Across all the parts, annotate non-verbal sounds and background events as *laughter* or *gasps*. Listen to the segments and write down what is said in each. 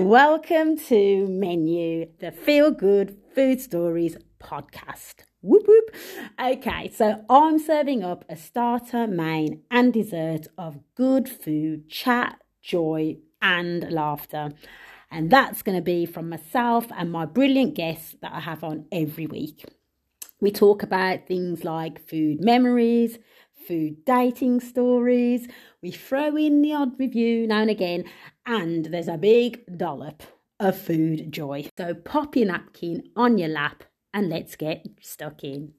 Welcome to Menu, the Feel Good Food Stories podcast. Whoop whoop. Okay, so I'm serving up a starter, main, and dessert of good food, chat, joy, and laughter. And that's going to be from myself and my brilliant guests that I have on every week. We talk about things like food memories, food dating stories. We throw in the odd review now and again, and there's a big dollop of food joy. So pop your napkin on your lap and let's get stuck in.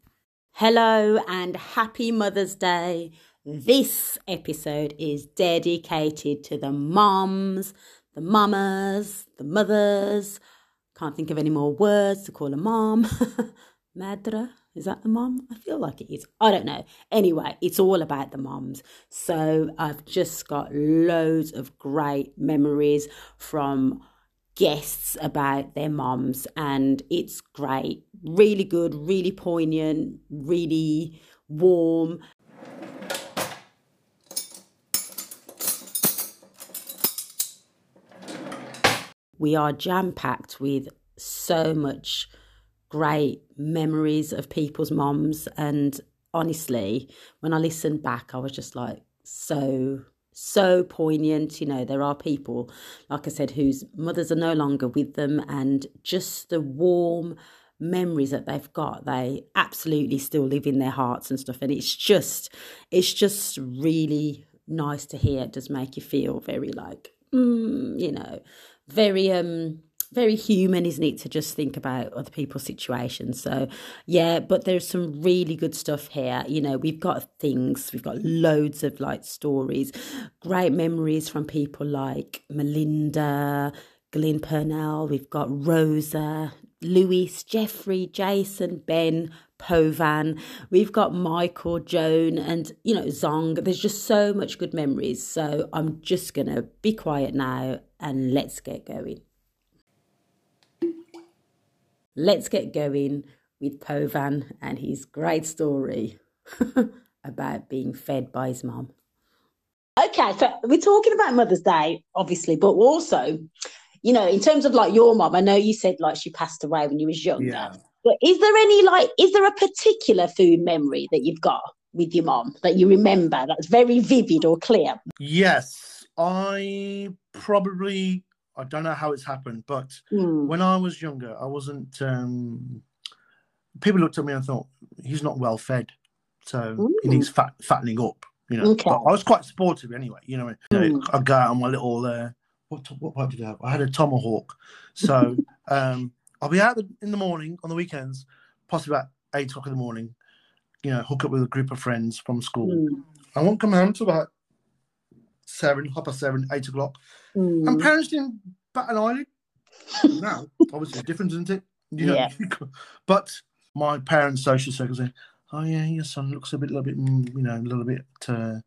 Hello and happy Mother's Day. This episode is dedicated to the moms, the mamas, the mothers. Can't think of any more words to call a mom. *laughs* Madra, is that the mom? I feel like it is. I don't know. Anyway, it's all about the moms. So I've just got loads of great memories from guests about their moms, and it's great. Really good, really poignant, really warm. We are jam packed with so much great memories of people's moms. And honestly, when I listened back, I was just like so so poignant. You know, there are people, like I said, whose mothers are no longer with them, and just the warm memories that they've got, they absolutely still live in their hearts and stuff. And it's just, it's just really nice to hear. It does make you feel very like, mm, you know, very um very human, isn't it, to just think about other people's situations. So, yeah, but there's some really good stuff here. You know, we've got things, we've got loads of like stories, great memories from people like Melinda, Glynn Purnell, we've got Rosa, Louis, Jeffrey, Jason, Ben, Povan. We've got Michael, Joan, and you know, Zong. There's just so much good memories. So I'm just gonna be quiet now and let's get going. Let's get going with Povan and his great story *laughs* about being fed by his mom. Okay, so we're talking about Mother's Day, obviously, but also, you know, in terms of like your mom, I know you said like she passed away when you was younger. Yeah. But is there any like, is there a particular food memory that you've got with your mom that you remember that's very vivid or clear? Yes, I probably I don't know how it's happened, but mm. when I was younger, I wasn't. Um, people looked at me and thought he's not well fed, so mm. he needs fat, fattening up. You know, okay. but I was quite sportive anyway. You know, mm. I go out on my little. Uh, what what pipe did I have? I had a tomahawk, so *laughs* um, I'll be out in the morning on the weekends, possibly about eight o'clock in the morning. You know, hook up with a group of friends from school. Hmm. I won't come home until about seven, half past seven, eight o'clock. Mm. And parents didn't bat an eyelid. *laughs* now, obviously, different, isn't it? You know, yeah. *laughs* but my parents' social circle say, "Oh yeah, your son looks a bit, little bit, mm, you know, a little bit uh,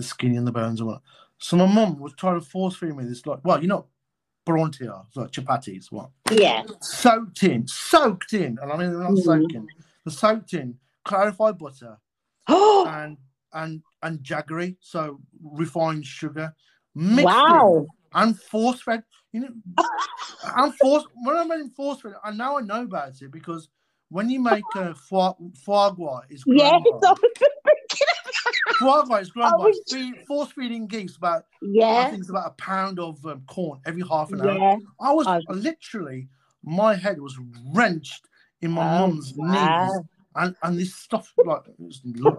skinny in the bones or what." So my mum was trying to force feed me this, like, well, you're not brontia, like chapatis, what? Yeah. Soaked in, soaked in, and I mean they're not mm. soaking. The soaked in clarified butter, *gasps* and and and jaggery, so refined sugar. wow. And force fed. You know, *laughs* and force when I mean force fed, and now I know about it because when you make a foie, foie gras, is yeah, *laughs* foie gras is grown by feed, force feeding geese about yeah, I think it's about a pound of um, corn every half an hour. I was I, literally my head was wrenched in my oh, mum's wow. knees and and this stuff like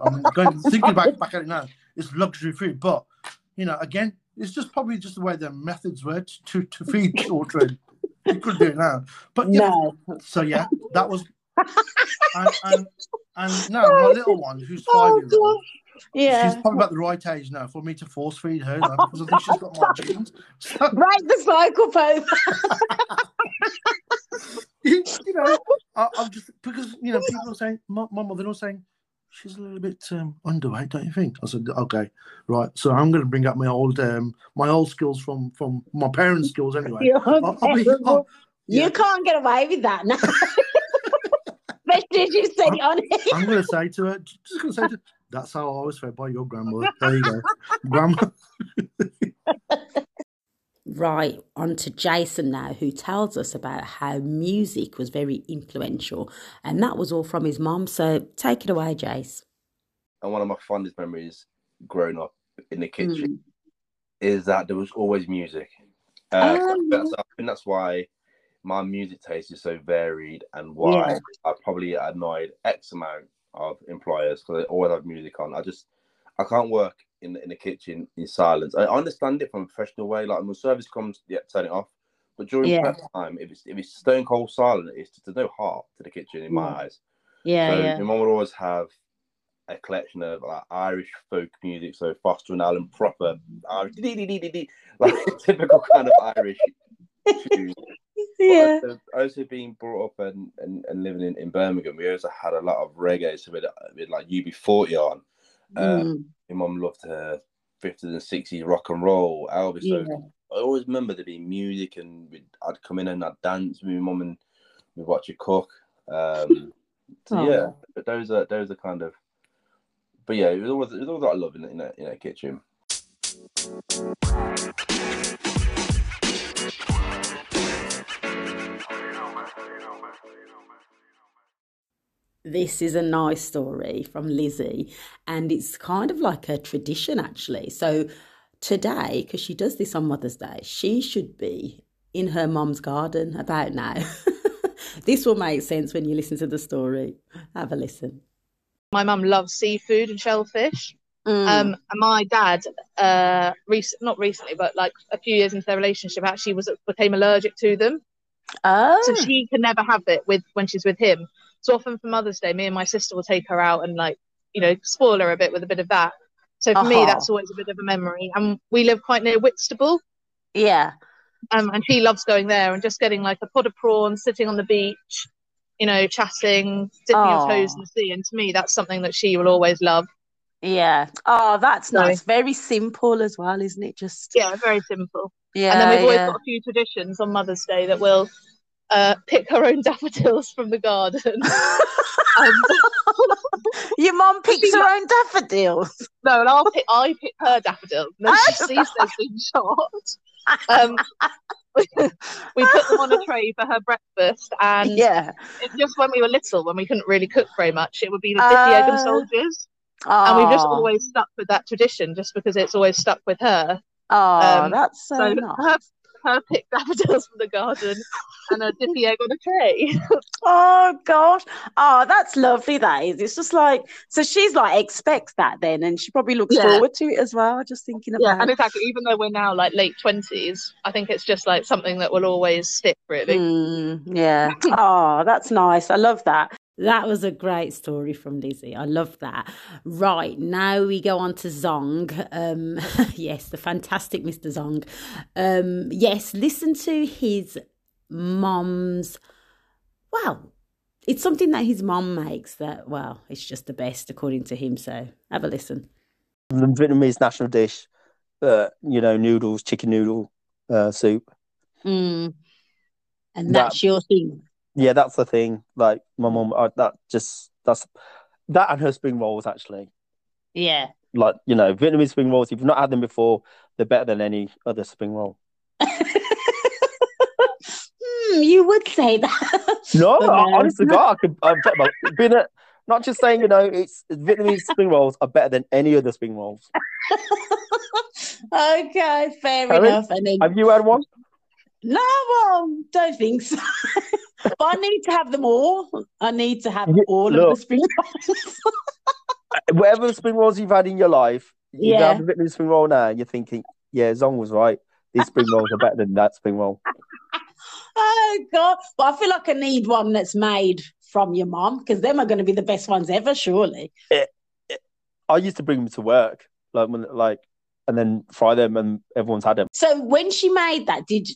I'm going thinking back back at it now. It's luxury food, but you know, again, it's just probably just the way their methods were to to feed *laughs* children. you couldn't do it now, but yeah. No. So yeah, that was. *laughs* And, and, and now my little one, who's oh, five years old, yeah. She's probably about the right age now for me to force feed her now, because I think she's got my genes. Break *laughs* the cycle, Pope. you know, I, am just because you know people are saying my, my mother was saying she's a little bit um, underweight, don't you think? I said, okay, right. So I'm going to bring up my old um, my old skills from from my parents' skills anyway. I'll, I'll be, I'll, yeah. You can't get away with that now. *laughs* Especially you say on it. I'm going to say to her, just going to say to her, that's how I was fed by your grandmother. There you go, grandma. *laughs* right on to Jason now, who tells us about how music was very influential, and that was all from his mom. So take it away, Jace. And one of my fondest memories growing up in the kitchen mm. is that there was always music. Uh, um, that's, I think that's why my music taste is so varied and why yeah. I probably annoyed X amount of employers because they always have music on. I just I can't work in the, in the kitchen in silence. I understand it from a professional way. Like when service comes, yeah, turn it off. But during yeah. prep time, if it's if it's stone cold silent, it's there's no heart to the kitchen in my eyes. Yeah, so yeah. My mum would always have a collection of like Irish folk music, so Foster and Allen proper Irish, *laughs* like *laughs* typical kind of Irish tunes. *laughs* Yeah. Also, also, being brought up and, and, and living in, in Birmingham, we also had a lot of reggae, so with, with like UB40 on. Um, mm. My mum loved her 50s and 60s rock and roll, Elvis. Yeah. So I always remember there being music, and I'd come in and I'd dance with my mum and we'd watch her cook. Um, so oh. yeah, but those are those are kind of. But yeah, it was always it was always a lot of love in in a, in a kitchen. This is a nice story from Lizzie, and it's kind of like a tradition actually. So today, because she does this on Mother's Day, she should be in her mom's garden about now. *laughs* this will make sense when you listen to the story. Have a listen. My mum loves seafood and shellfish. Mm. Um, and my dad, uh, rec- not recently, but like a few years into their relationship, actually was became allergic to them. Oh. So she can never have it with when she's with him. So often for Mother's Day, me and my sister will take her out and like, you know, spoil her a bit with a bit of that. So for uh-huh. me, that's always a bit of a memory. And we live quite near Whitstable. Yeah. Um, and she loves going there and just getting like a pot of prawns, sitting on the beach, you know, chatting, dipping your toes in the sea. And to me, that's something that she will always love. Yeah. Oh, that's so, nice. Very simple as well, isn't it? Just yeah, very simple. Yeah. And then we've always yeah. got a few traditions on Mother's Day that will uh, pick her own *laughs* daffodils from the garden. *laughs* um, Your mom picks her own daffodils. No, and I'll pick. I pick her daffodils, and then she *laughs* sees those in shot. Um, we put them on a tray for her breakfast, and yeah, it's just when we were little, when we couldn't really cook very much, it would be the Dippy uh, Egg and soldiers, and we've just always stuck with that tradition, just because it's always stuck with her. Oh, um, that's so, so nice. Her, her pick daffodils from the garden and a Dippy Egg on a tray. *laughs* oh gosh. Oh, that's lovely, that is. It's just like so she's like expects that then and she probably looks yeah. forward to it as well, just thinking about Yeah, and exactly even though we're now like late twenties, I think it's just like something that will always stick really. Mm, yeah. *laughs* oh, that's nice. I love that. That was a great story from Lizzie. I love that. Right, now we go on to Zong. Um, *laughs* yes, the fantastic Mr. Zong. Um, yes, listen to his mom's. Well, it's something that his mom makes that, well, it's just the best according to him. So have a listen. The Vietnamese national dish, uh, you know, noodles, chicken noodle uh, soup. Mm. And that's that, your thing yeah, that's the thing. Like my mom, that just that's that and her spring rolls actually. Yeah. Like you know, Vietnamese spring rolls. If you've not had them before, they're better than any other spring roll. hmm, you would say that. No, *laughs* no. honestly, God, I could. I'm about, being a, not just saying, you know, it's Vietnamese spring rolls are better than any other spring rolls. *laughs* okay, fair enough. And then, have you had one? No, well, don't think so. *laughs* but I need to have them all. I need to have all Look, of the spring rolls. *laughs* whatever spring rolls you've had in your life, you yeah. have a bit of spring roll now, and you're thinking, yeah, Zong was right. These spring rolls are better than that spring roll. *laughs* oh God! But I feel like I need one that's made from your mom because them are going to be the best ones ever, surely. It, it, I used to bring them to work, like when, like, and then fry them, and everyone's had them. So when she made that, did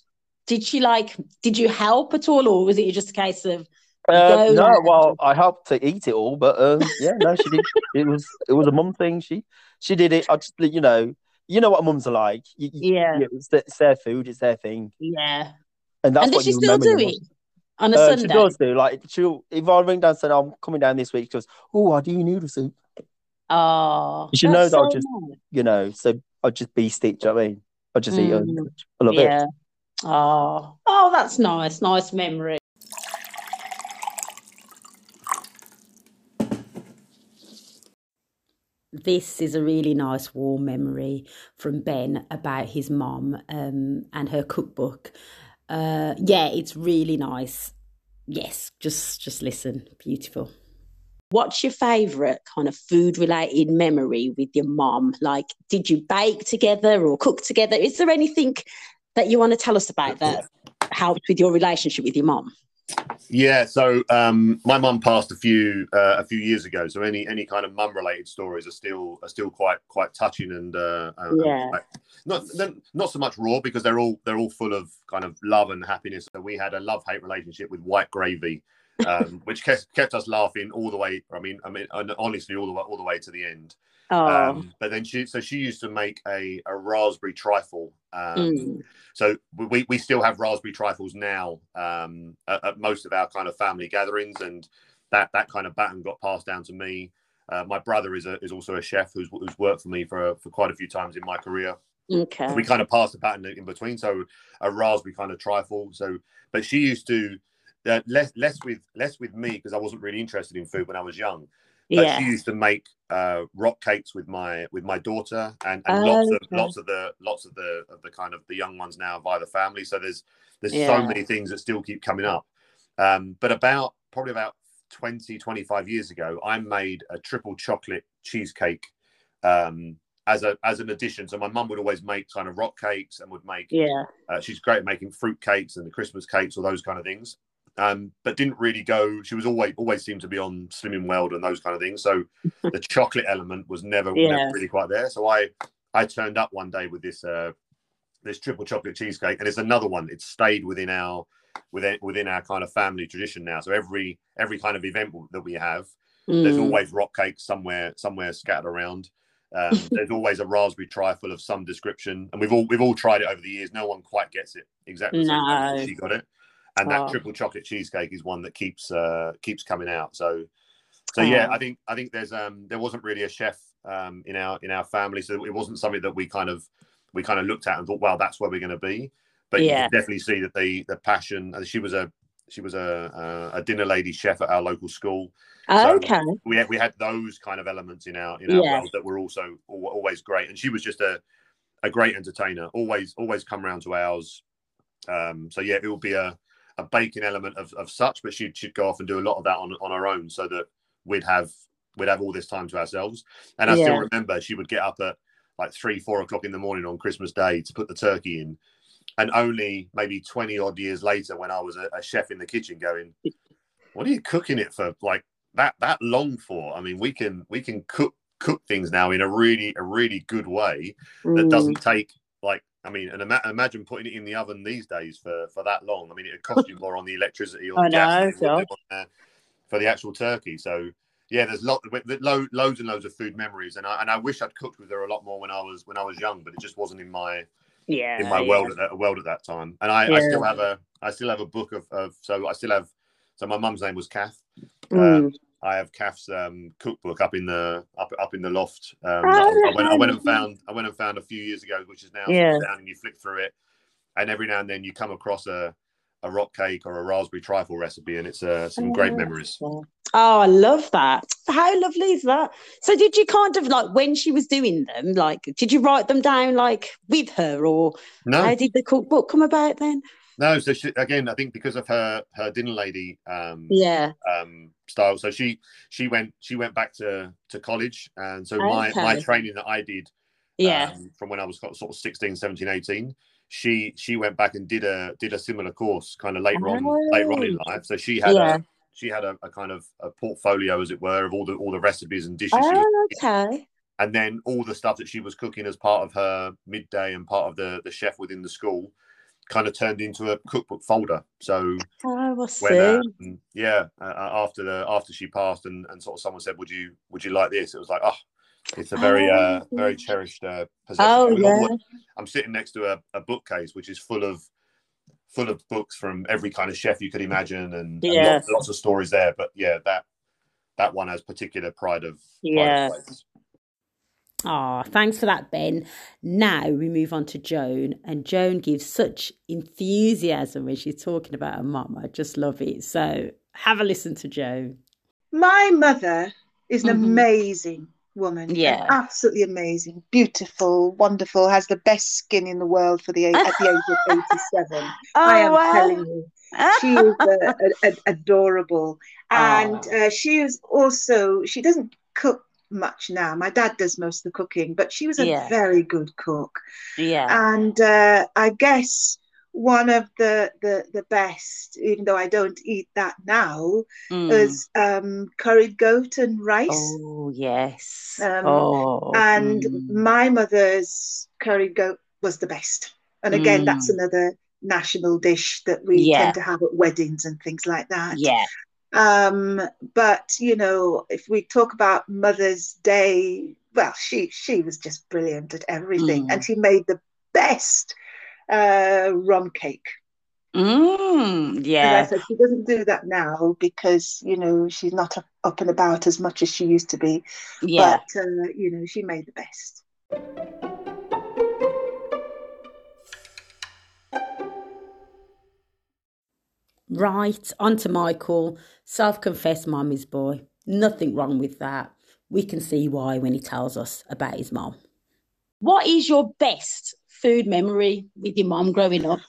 did she like did you help at all or was it just a case of uh, no well i helped to eat it all but um, yeah no she did *laughs* it was it was a mum thing she she did it i just you know you know what mums are like you, yeah, yeah it's, it's, their food it's their thing yeah and that's and what she still do it on a uh, sunday she does do like she'll if i ring down and say i'm coming down this week she goes oh i do noodle soup oh she knows so i'll just nice. you know so i'll just be stitch i mean I'll just mm. eat. Mm. I love yeah. it. Oh, oh, that's nice. Nice memory. This is a really nice warm memory from Ben about his mom um, and her cookbook. Uh, yeah, it's really nice. Yes, just just listen. Beautiful. What's your favourite kind of food related memory with your mom? Like, did you bake together or cook together? Is there anything that you want to tell us about that helped with your relationship with your mom? Yeah, so um, my mum passed a few uh, a few years ago. So any any kind of mum related stories are still are still quite quite touching and uh, yeah. And not not so much raw because they're all they're all full of kind of love and happiness. So we had a love hate relationship with white gravy um, *laughs* which kept, kept us laughing all the way. I mean, I mean, honestly, all the way all the way to the end. Oh. Um, but then she, so she used to make a, a raspberry trifle. Um, mm. So we, we still have raspberry trifles now um, at, at, most of our kind of family gatherings, and that that kind of baton got passed down to me. Uh, my brother is a, is also a chef who's, who's worked for me for for quite a few times in my career. Okay. we kind of passed the pattern in between, so a raspberry kind of trifle. So, but she used to uh, less less with less with me because I wasn't really interested in food when I was young. Yeah. she used to make uh, rock cakes with my with my daughter and, and oh, lots of okay. lots of the lots of the of the kind of the young ones now via the family. So there's there's yeah. so many things that still keep coming up. Um, but about probably about 20 25 years ago, I made a triple chocolate cheesecake um, as a as an addition. So my mum would always make kind of rock cakes and would make yeah. Uh, she's great at making fruit cakes and the Christmas cakes, all those kind of things um, but didn't really go. She was always always seemed to be on Slimming World and those kind of things. So *laughs* the chocolate element was never, yeah. never, really quite there. So I I turned up one day with this uh, this triple chocolate cheesecake, and it's another one. It's stayed within our within within our kind of family tradition now. So every every kind of event that we have, mm. there's always rock cakes somewhere somewhere scattered around. Um, *laughs* there's always a raspberry trifle of some description, and we've all we've all tried it over the years. No one quite gets it exactly. No. She got it and that triple chocolate cheesecake is one that keeps uh, keeps coming out. So, so yeah, I think I think there's um there wasn't really a chef um in our in our family, so it wasn't something that we kind of we kind of looked at and thought, well, that's where we're going to be. But yeah. you can definitely see that the the passion. She was a she was a a, a dinner lady chef at our local school. So okay. We had, we had those kind of elements in our in our yeah. world that were also always great, and she was just a a great entertainer. Always always come around to ours. Um, so yeah, it will be a a baking element of, of such, but she'd she'd go off and do a lot of that on on her own, so that we'd have we'd have all this time to ourselves. And I yeah. still remember she would get up at like three, four o'clock in the morning on Christmas Day to put the turkey in. And only maybe 20 odd years later, when I was a, a chef in the kitchen, going, What are you cooking it for like that that long for? I mean, we can we can cook cook things now in a really a really good way that doesn't mm. take like I mean, and ima- imagine putting it in the oven these days for, for that long. I mean, it would cost you *laughs* more on the electricity or the gas know, for the actual turkey. So yeah, there's lot, lo- loads and loads of food memories, and I and I wish I'd cooked with her a lot more when I was when I was young, but it just wasn't in my yeah in my yeah. world at that world at that time. And I, yeah. I still have a I still have a book of, of so I still have so my mum's name was Kath. Mm. Um, I have Kath's um, cookbook up in the up up in the loft. Um, oh, I, went, I went and found I went and found a few years ago, which is now yeah. down, and you flick through it, and every now and then you come across a a rock cake or a raspberry trifle recipe, and it's uh, some great oh, memories. Oh, I love that. How lovely is that? So, did you kind of like when she was doing them, like, did you write them down like with her, or no? How did the cookbook come about then? No, so she, again, I think because of her her dinner lady um yeah um style. So she she went she went back to to college, and so okay. my my training that I did yeah um, from when I was sort of 16, 17, 18, she she went back and did a did a similar course kind of later on oh. later on in life. So she had yeah. a she had a, a, kind of a portfolio, as it were, of all the all the recipes and dishes. Oh, okay. And then all the stuff that she was cooking as part of her midday and part of the the chef within the school kind of turned into a cookbook folder. So oh, when, um, yeah, uh, uh, after the after she passed and, and sort of someone said, "Would you would you like this?" It was like, oh, it's a very uh, oh, very cherished uh, possession. Oh, yeah. I'm sitting next to a, a, bookcase which is full of full of books from every kind of chef you could imagine, and, yeah. and lots, lots, of stories there. But yeah, that that one has particular pride of yeah. Pride of Ah, oh, thanks for that, Ben. Now we move on to Joan, and Joan gives such enthusiasm when she's talking about her mum. I just love it. So have a listen to Joan. My mother is an mm-hmm. amazing woman. Yeah, absolutely amazing, beautiful, wonderful. Has the best skin in the world for the at the age of *laughs* eighty-seven. oh, I am wow. telling you, she is uh, a, a, adorable, *laughs* and oh. uh, she is also she doesn't cook much now. My dad does most of the cooking, but she was a yeah. very good cook. Yeah, and uh, I guess one of the, the the best, even though I don't eat that now, mm. is um, curried goat and rice. Oh yes. Um, oh, and mm. my mother's curried goat was the best. And again, mm. that's another national dish that we yeah. tend to have at weddings and things like that. Yeah. Um, but you know, if we talk about Mother's Day, well, she she was just brilliant at everything, and mm. she made the best uh, rum cake. Mm, yeah. said she doesn't do that now because you know she's not up and about as much as she used to be. Yeah. But uh, you know she made the best. Right, on to Michael, self confessed mommy's boy. Nothing wrong with that. We can see why when he tells us about his mom. What is your best food memory with your mom growing up?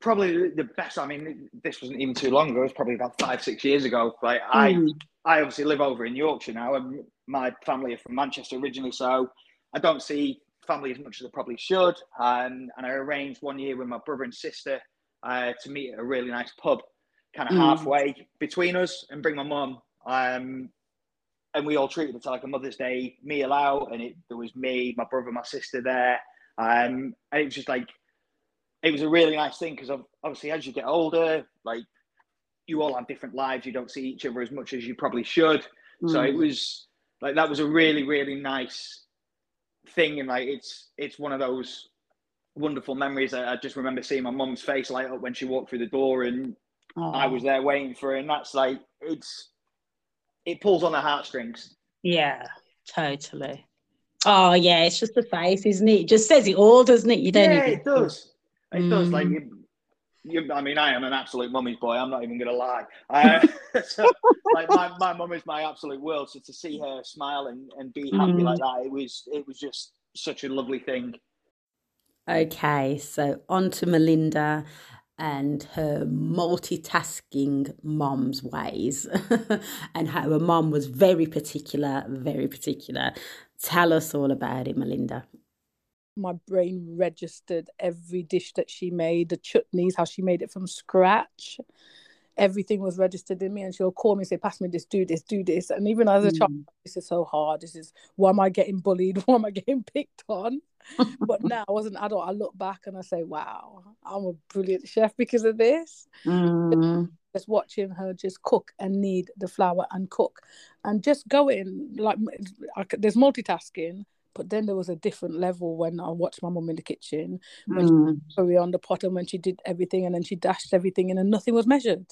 Probably the best. I mean, this wasn't even too long ago. It was probably about five, six years ago. Like I, mm. I obviously live over in Yorkshire now, and my family are from Manchester originally, so I don't see family as much as I probably should. Um, and I arranged one year with my brother and sister uh, to meet at a really nice pub, kind of mm. halfway between us, and bring my mum. Um, and we all treated it like a Mother's Day meal out, and it, there was me, my brother, my sister there. Um, and it was just like, it was a really nice thing because obviously as you get older, like you all have different lives. You don't see each other as much as you probably should. Mm. So it mm. was like that was a really really nice thing, and like it's it's one of those wonderful memories. I, I just remember seeing my mum's face light up when she walked through the door, and oh. I was there waiting for her. And that's like it's it pulls on the heartstrings. Yeah, totally. Oh yeah, it's just the face, isn't it? It just says it all, doesn't it? You don't. Yeah, even... it does. It mm. does. Like mm. you, you, I mean, I am an absolute mummy's boy. I'm not even going to lie. Uh, *laughs* *laughs* so, like my, my mum is my absolute world. So to see her smile and, and be happy mm. like that, it was it was just such a lovely thing. Okay, so on to Melinda and her multitasking mom's ways *laughs* and how her mom was very particular, very particular. Tell us all about it, Melinda. My brain registered every dish that she made, the chutneys, how she made it from scratch. Everything was registered in me, and she'll call me and say, Pass me this, do this, do this. And even as a mm. child, this is so hard. This is why am I getting bullied? *laughs* Why am I getting picked on? But now, as an adult, I look back and I say, Wow, I'm a brilliant chef because of this. Mm just watching her just cook and knead the flour and cook and just going like there's multitasking but then there was a different level when I watched my mum in the kitchen when mm. she on the pot and when she did everything and then she dashed everything in and nothing was measured.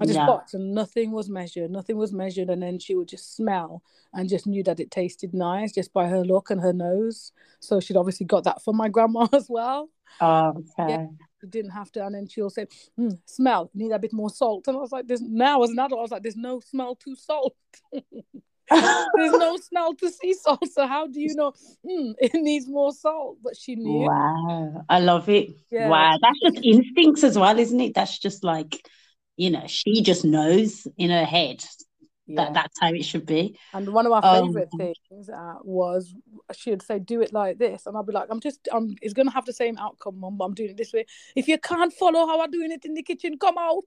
I just yeah. watched and nothing was measured, nothing was measured, and then she would just smell and just knew that it tasted nice just by her look and her nose. So she'd obviously got that from my grandma *laughs* as well. Oh, okay. Yeah, didn't have to. And then she'll say, mm, smell, need a bit more salt. And I was like, this now as an adult, I was like, there's no smell to salt. *laughs* there's no *laughs* smell to sea salt. So how do you know mm, it needs more salt? But she knew. Wow. I love it. Yeah. Wow. That's just instincts as well, isn't it? That's just like, you know, she just knows in her head yeah. that that's how it should be. And one of my um, favorite things uh, was she'd say, "Do it like this," and I'd be like, "I'm just, I'm, it's gonna have the same outcome, mum, but I'm doing it this way. If you can't follow how I'm doing it in the kitchen, come out."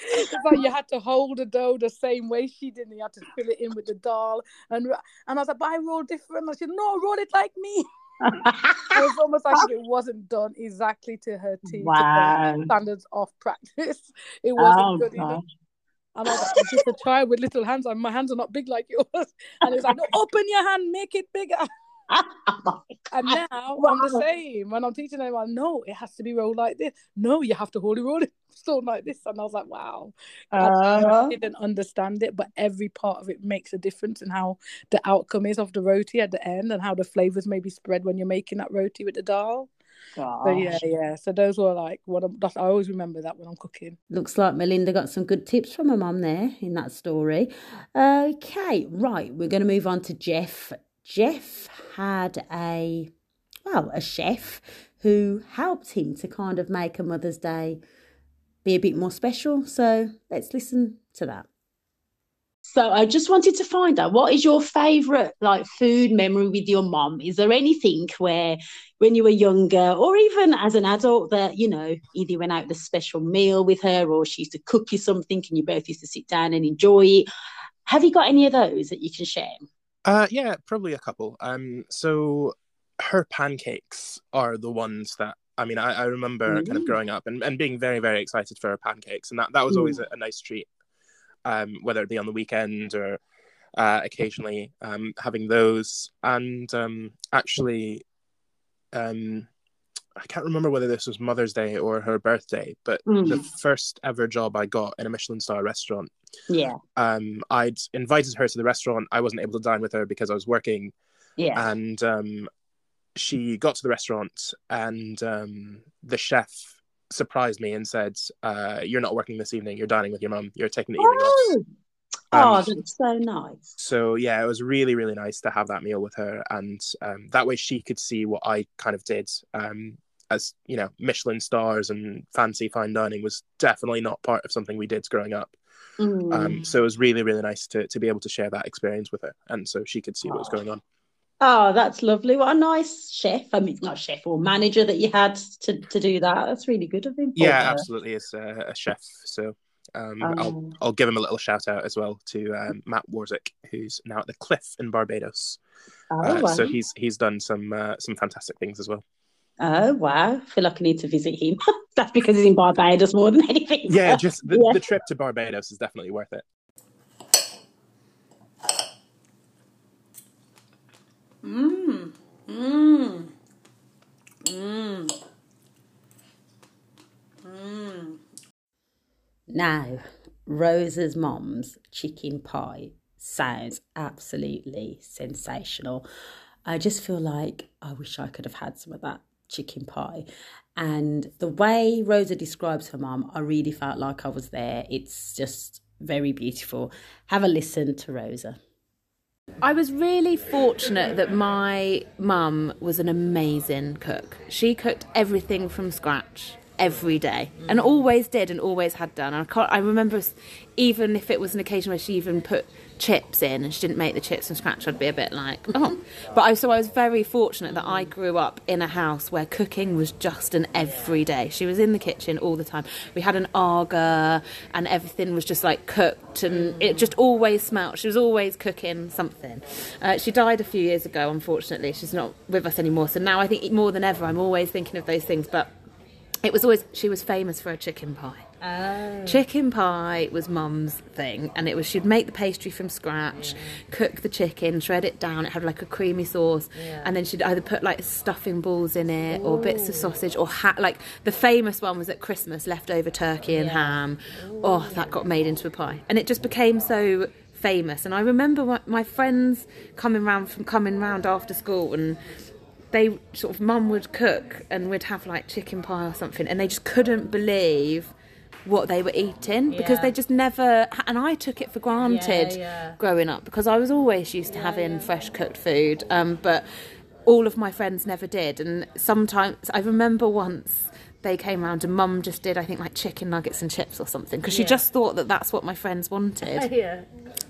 *laughs* it's like you had to hold the dough the same way she did, and you had to fill it in with the dal. And and I was like, "But I roll different." And she said, "No, roll it like me." *laughs* it was almost like it wasn't done exactly to her team wow. standards of practice. It wasn't oh, good enough. And I was like, just a child with little hands, and my hands are not big like yours. And it's like, no, open your hand, make it bigger. And *laughs* now, wow. I'm the same. When I'm teaching them, I'm like, no, it has to be rolled like this. No, you have to holy roll it *laughs* stone like this. And I was like, wow. Uh, I didn't understand it, but every part of it makes a difference in how the outcome is of the roti at the end and how the flavors maybe spread when you're making that roti with the dal. So yeah, yeah. So those were like what I'm, I always remember that when I'm cooking. Looks like Melinda got some good tips from her mum there in that story. Okay, right. We're going to move on to Jeff. Jeff had a well, a chef who helped him to kind of make a Mother's Day be a bit more special. So let's listen to that. So I just wanted to find out what is your favorite like food memory with your mom? Is there anything where when you were younger or even as an adult that, you know, either went out a special meal with her or she used to cook you something and you both used to sit down and enjoy it? Have you got any of those that you can share? Uh yeah, probably a couple. Um so her pancakes are the ones that I mean, I, I remember mm-hmm. kind of growing up and, and being very, very excited for her pancakes, and that, that was always mm. a, a, nice treat, um, whether it be on the weekend or uh, occasionally um, having those. And um, actually, um, I can't remember whether this was Mother's Day or her birthday, but mm. the first ever job I got in a Michelin star restaurant. Yeah. Um, I'd invited her to the restaurant. I wasn't able to dine with her because I was working. Yeah. And um, she got to the restaurant and um, the chef surprised me and said, uh, "You're not working this evening. You're dining with your mum. You're taking the evening oh. off." Um, oh, that's so nice. So yeah, it was really really nice to have that meal with her, and um, that way she could see what I kind of did. Um, as you know, Michelin stars and fancy fine dining was definitely not part of something we did growing up. Mm. Um, so it was really really nice to to be able to share that experience with her, and so she could see oh. what was going on. Oh, that's lovely. What a nice chef. I mean, not chef or manager that you had to, to do that. That's really good of him. Yeah, absolutely. It's a, a chef. So um, um, I'll, I'll give him a little shout out as well to um, Matt Worswick, who's now at the Cliff in Barbados. Oh, uh, wow. So he's he's done some uh, some fantastic things as well. Oh wow! I feel like I need to visit him. *laughs* That's because he's in Barbados more than *laughs* anything. Yeah, just the, yeah. the trip to Barbados is definitely worth it. Mmm. Mmm. Mmm. Mmm. Now, Rosa's mom's chicken pie sounds absolutely sensational. I just feel like I wish I could have had some of that chicken pie. And the way Rosa describes her mom, I really felt like I was there. It's just very beautiful. Have a listen to Rosa. I was really fortunate that my mum was an amazing cook. She cooked everything from scratch every day and always did and always had done. I, I remember even if it was an occasion where she even put chips in and she didn't make the chips from scratch, I'd be a bit like, oh. But I, so I was very fortunate that I grew up in a house where cooking was just an everyday. She was in the kitchen all the time. We had an Aga and everything was just like cooked and it just always smelled. She was always cooking something. Uh, she died a few years ago, unfortunately. She's not with us anymore. So now I think more than ever, I'm always thinking of those things. But it was always, she was famous for a chicken pie. Oh. Chicken pie was mum's thing, and it was she'd make the pastry from scratch, yeah. cook the chicken, shred it down. It had like a creamy sauce, yeah. and then she'd either put like stuffing balls in it, Ooh. or bits of sausage, or ha- like the famous one was at Christmas, leftover turkey and yeah. ham. Ooh. Oh, that got made into a pie, and it just became so famous. And I remember my friends coming round from coming round after school and they sort of mum would cook and we'd have like chicken pie or something and they just couldn't believe what they were eating because they just never and I took it for granted yeah, yeah. growing up because I was always used to having fresh cooked food um, but all of my friends never did and sometimes I remember once they came around and mum just did I think like chicken nuggets and chips or something because she just thought that that's what my friends wanted. *laughs* Yeah.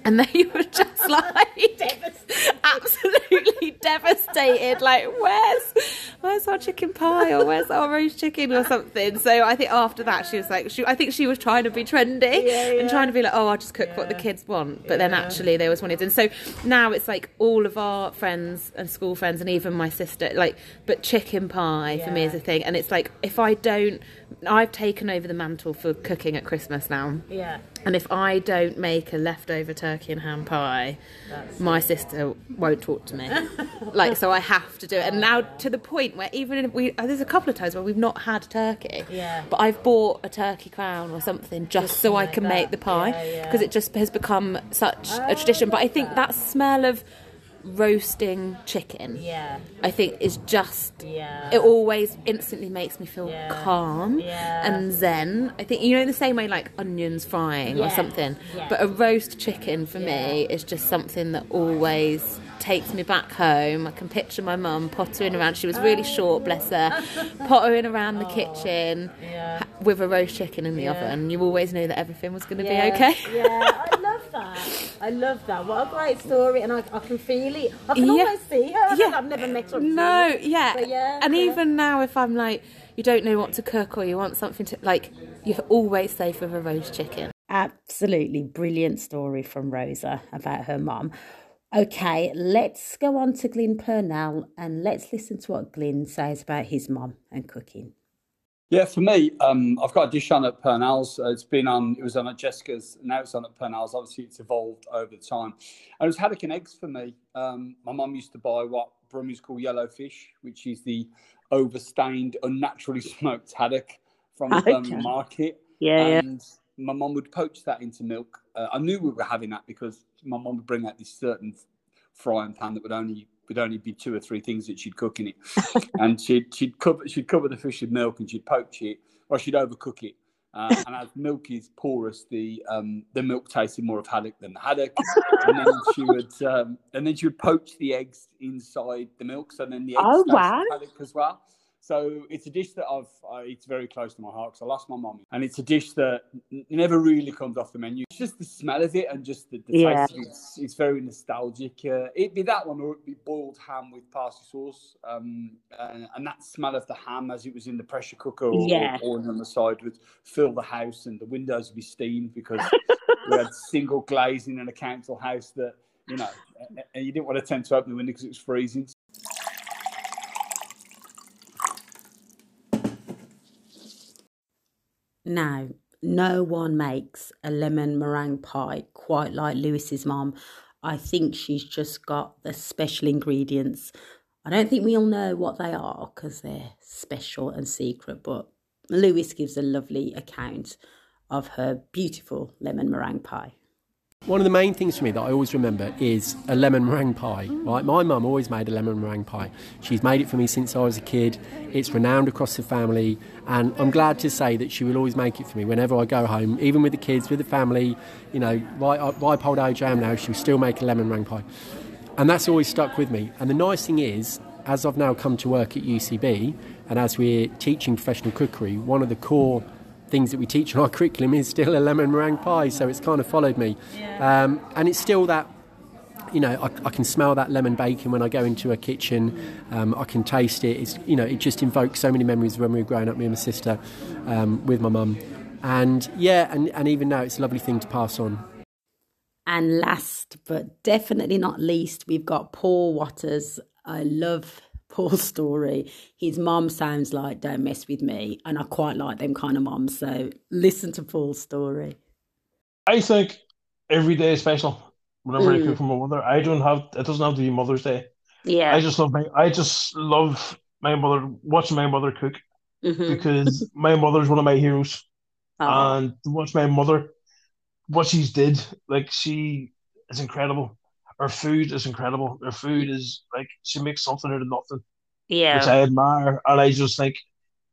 And they *laughs* were just like *laughs* absolutely devastated like where's where's our chicken pie or where's our roast chicken or something? So i think after that she was like she, i think she was trying to be trendy yeah, yeah. and trying to be like oh i'll just cook what the kids want. But then actually they always wanted and so now it's like all of our friends and school friends and even my sister like but chicken pie for me is a thing. And it's like if i don't I've taken over the mantle for cooking at Christmas now. Yeah. And if I don't make a leftover turkey and ham pie, That's my sister won't talk to me. *laughs* like, so I have to do it. And now to the point where even if we uh, there's a couple of times where we've not had turkey. Yeah. But I've bought a turkey crown or something just, just so I can that. make the pie because yeah, it just has become such oh, a tradition. But I think that. that smell of roasting chicken yeah i think is just yeah it always instantly makes me feel yeah. calm yeah. and zen i think you know the same way like onions frying yeah. or something but a roast chicken for me is just something that always takes me back home. I can picture my mum pottering around. She was really oh. short, bless her, *laughs* pottering around the kitchen yeah. with a roast chicken in the yeah. oven. You always knew that everything was going to yeah. be okay. yeah, I love that. I love that. What a great story, and I, I can feel it. I can almost see her. Yeah. I've never met her. No, yeah. yeah. And even now, if I'm like, you don't know what to cook or you want something to like, you're always safe with a roast chicken. Absolutely brilliant story from Rosa about her mom. Okay, let's go on to Glynn Purnell and let's listen to what Glynn says about his mom and cooking. Yeah, for me, um, I've got a dish on at Purnell's. Uh, it's been on, it was on at Jessica's, now it's on at Purnell's. Obviously, it's evolved over time. And it was haddock and eggs for me. Um, my mum used to buy what Brummies call yellow fish, which is the overstained, unnaturally *laughs* smoked haddock from the okay. Market. Yeah, and yeah. my mum would poach that into milk. Uh, I knew we were having that because my mum would bring out this certain frying pan that would only would only be two or three things that she'd cook in it, *laughs* and she'd she'd cover she'd cover the fish in milk and she'd poach it or she'd overcook it. Uh, and as milk is porous, the um, the milk tasted more of haddock than the haddock. and then she would um, and then she would poach the eggs inside the milk, so then the eggs oh, wow. haddock as well. So it's a dish that I've, uh, it's very close to my heart because I lost my mum. And it's a dish that n- never really comes off the menu. It's just the smell of it and just the, the yeah. taste it's, it's, very nostalgic. Uh, it'd be that one or it'd be boiled ham with parsley sauce. Um, and, and, that smell of the ham as it was in the pressure cooker or, yeah. or on the side would fill the house and the windows would be steamed because *laughs* we had single glazing in a council house that, you know, and you didn't want to attempt to open the window because it was freezing. Now, no one makes a lemon meringue pie quite like Lewis's mom. I think she's just got the special ingredients. I don't think we all know what they are because they're special and secret, but Lewis gives a lovely account of her beautiful lemon meringue pie. One of the main things for me that I always remember is a lemon meringue pie. Right, my mum always made a lemon meringue pie. She's made it for me since I was a kid. It's renowned across the family, and I'm glad to say that she will always make it for me whenever I go home, even with the kids, with the family. You know, right, ripe old age I am now, she'll still make a lemon meringue pie, and that's always stuck with me. And the nice thing is, as I've now come to work at UCB, and as we're teaching professional cookery, one of the core things that we teach in our curriculum is still a lemon meringue pie, so it's kind of followed me. Yeah. Um, and it's still that, you know, I, I, can smell that lemon bacon when I go into a kitchen. Um, I can taste it. It's, you know, it just invokes so many memories when we were growing up, me and my sister, um, with my mum. And yeah, and, and even now it's a lovely thing to pass on. And last but definitely not least, we've got Paul Waters. I love Paul's story. His mom sounds like "Don't mess with me," and I quite like them kind of moms. So listen to Paul's story. I think every day is special. Whenever mm. I cook for my mother, I don't have it doesn't have to be Mother's Day. Yeah, I just love my I just love my mother watching my mother cook mm-hmm. because *laughs* my mother's one of my heroes, oh. and watch my mother what she's did like she is incredible her food is incredible. Her food is like she makes something out of nothing. Yeah. Which I admire. And I just think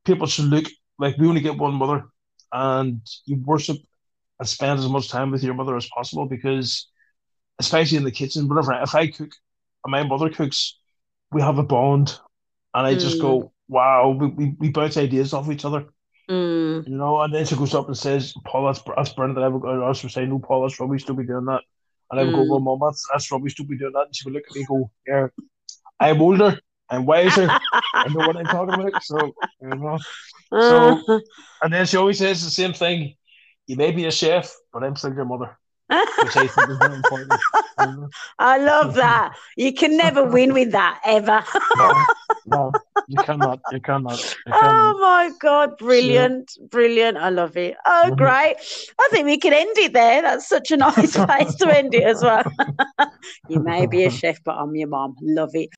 people should look like we only get one mother and you worship and spend as much time with your mother as possible because especially in the kitchen, whenever if I cook and my mother cooks, we have a bond. And I just go, mm. wow, we, we, we bounce ideas off each other. Mm. You know, and then she goes up and says, Paul, that's, that's brilliant. And I would go, I was saying, no, Paul, that's rubbish. Don't be doing that. And I would mm. go, mom, that's, that's rubbish. Don't be doing that. And she would look at me and go, yeah, I'm older. I'm wiser. I know what I'm talking about. So, you know. So, uh. and then she always says the same thing. You may be a chef, but I'm still your mother. Which I think is very important. *laughs* I love that. You can never win with that ever. no, *laughs* no, you cannot. You cannot. You oh cannot. Oh my god, brilliant, yeah. brilliant. I love it. Oh, mm-hmm. great. I think we can end it there. That's such a nice *laughs* place to end it as well. you may be a chef, but I'm your mom. Love it.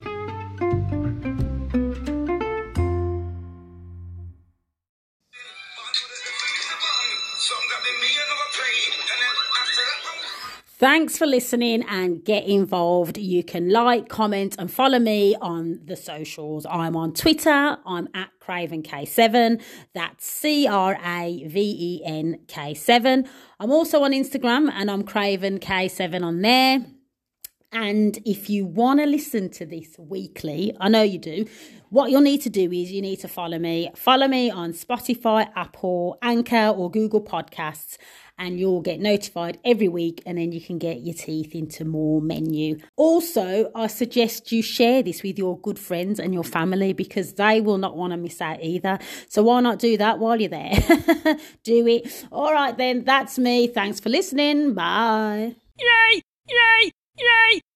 Thanks for listening and get involved. You can like, comment, and follow me on the socials. I'm on Twitter. I'm at Craven K7. That's C R A V E N K7. I'm also on Instagram and I'm Craven K7 on there. And if you want to listen to this weekly, I know you do, what you'll need to do is you need to follow me. Follow me on Spotify, Apple, Anchor, or Google Podcasts and you'll get notified every week and then you can get your teeth into more menu. Also, I suggest you share this with your good friends and your family because they will not want to miss out either. So why not do that while you're there? *laughs* do it. All right then, that's me. Thanks for listening. Bye. Yay! Yay! Yay!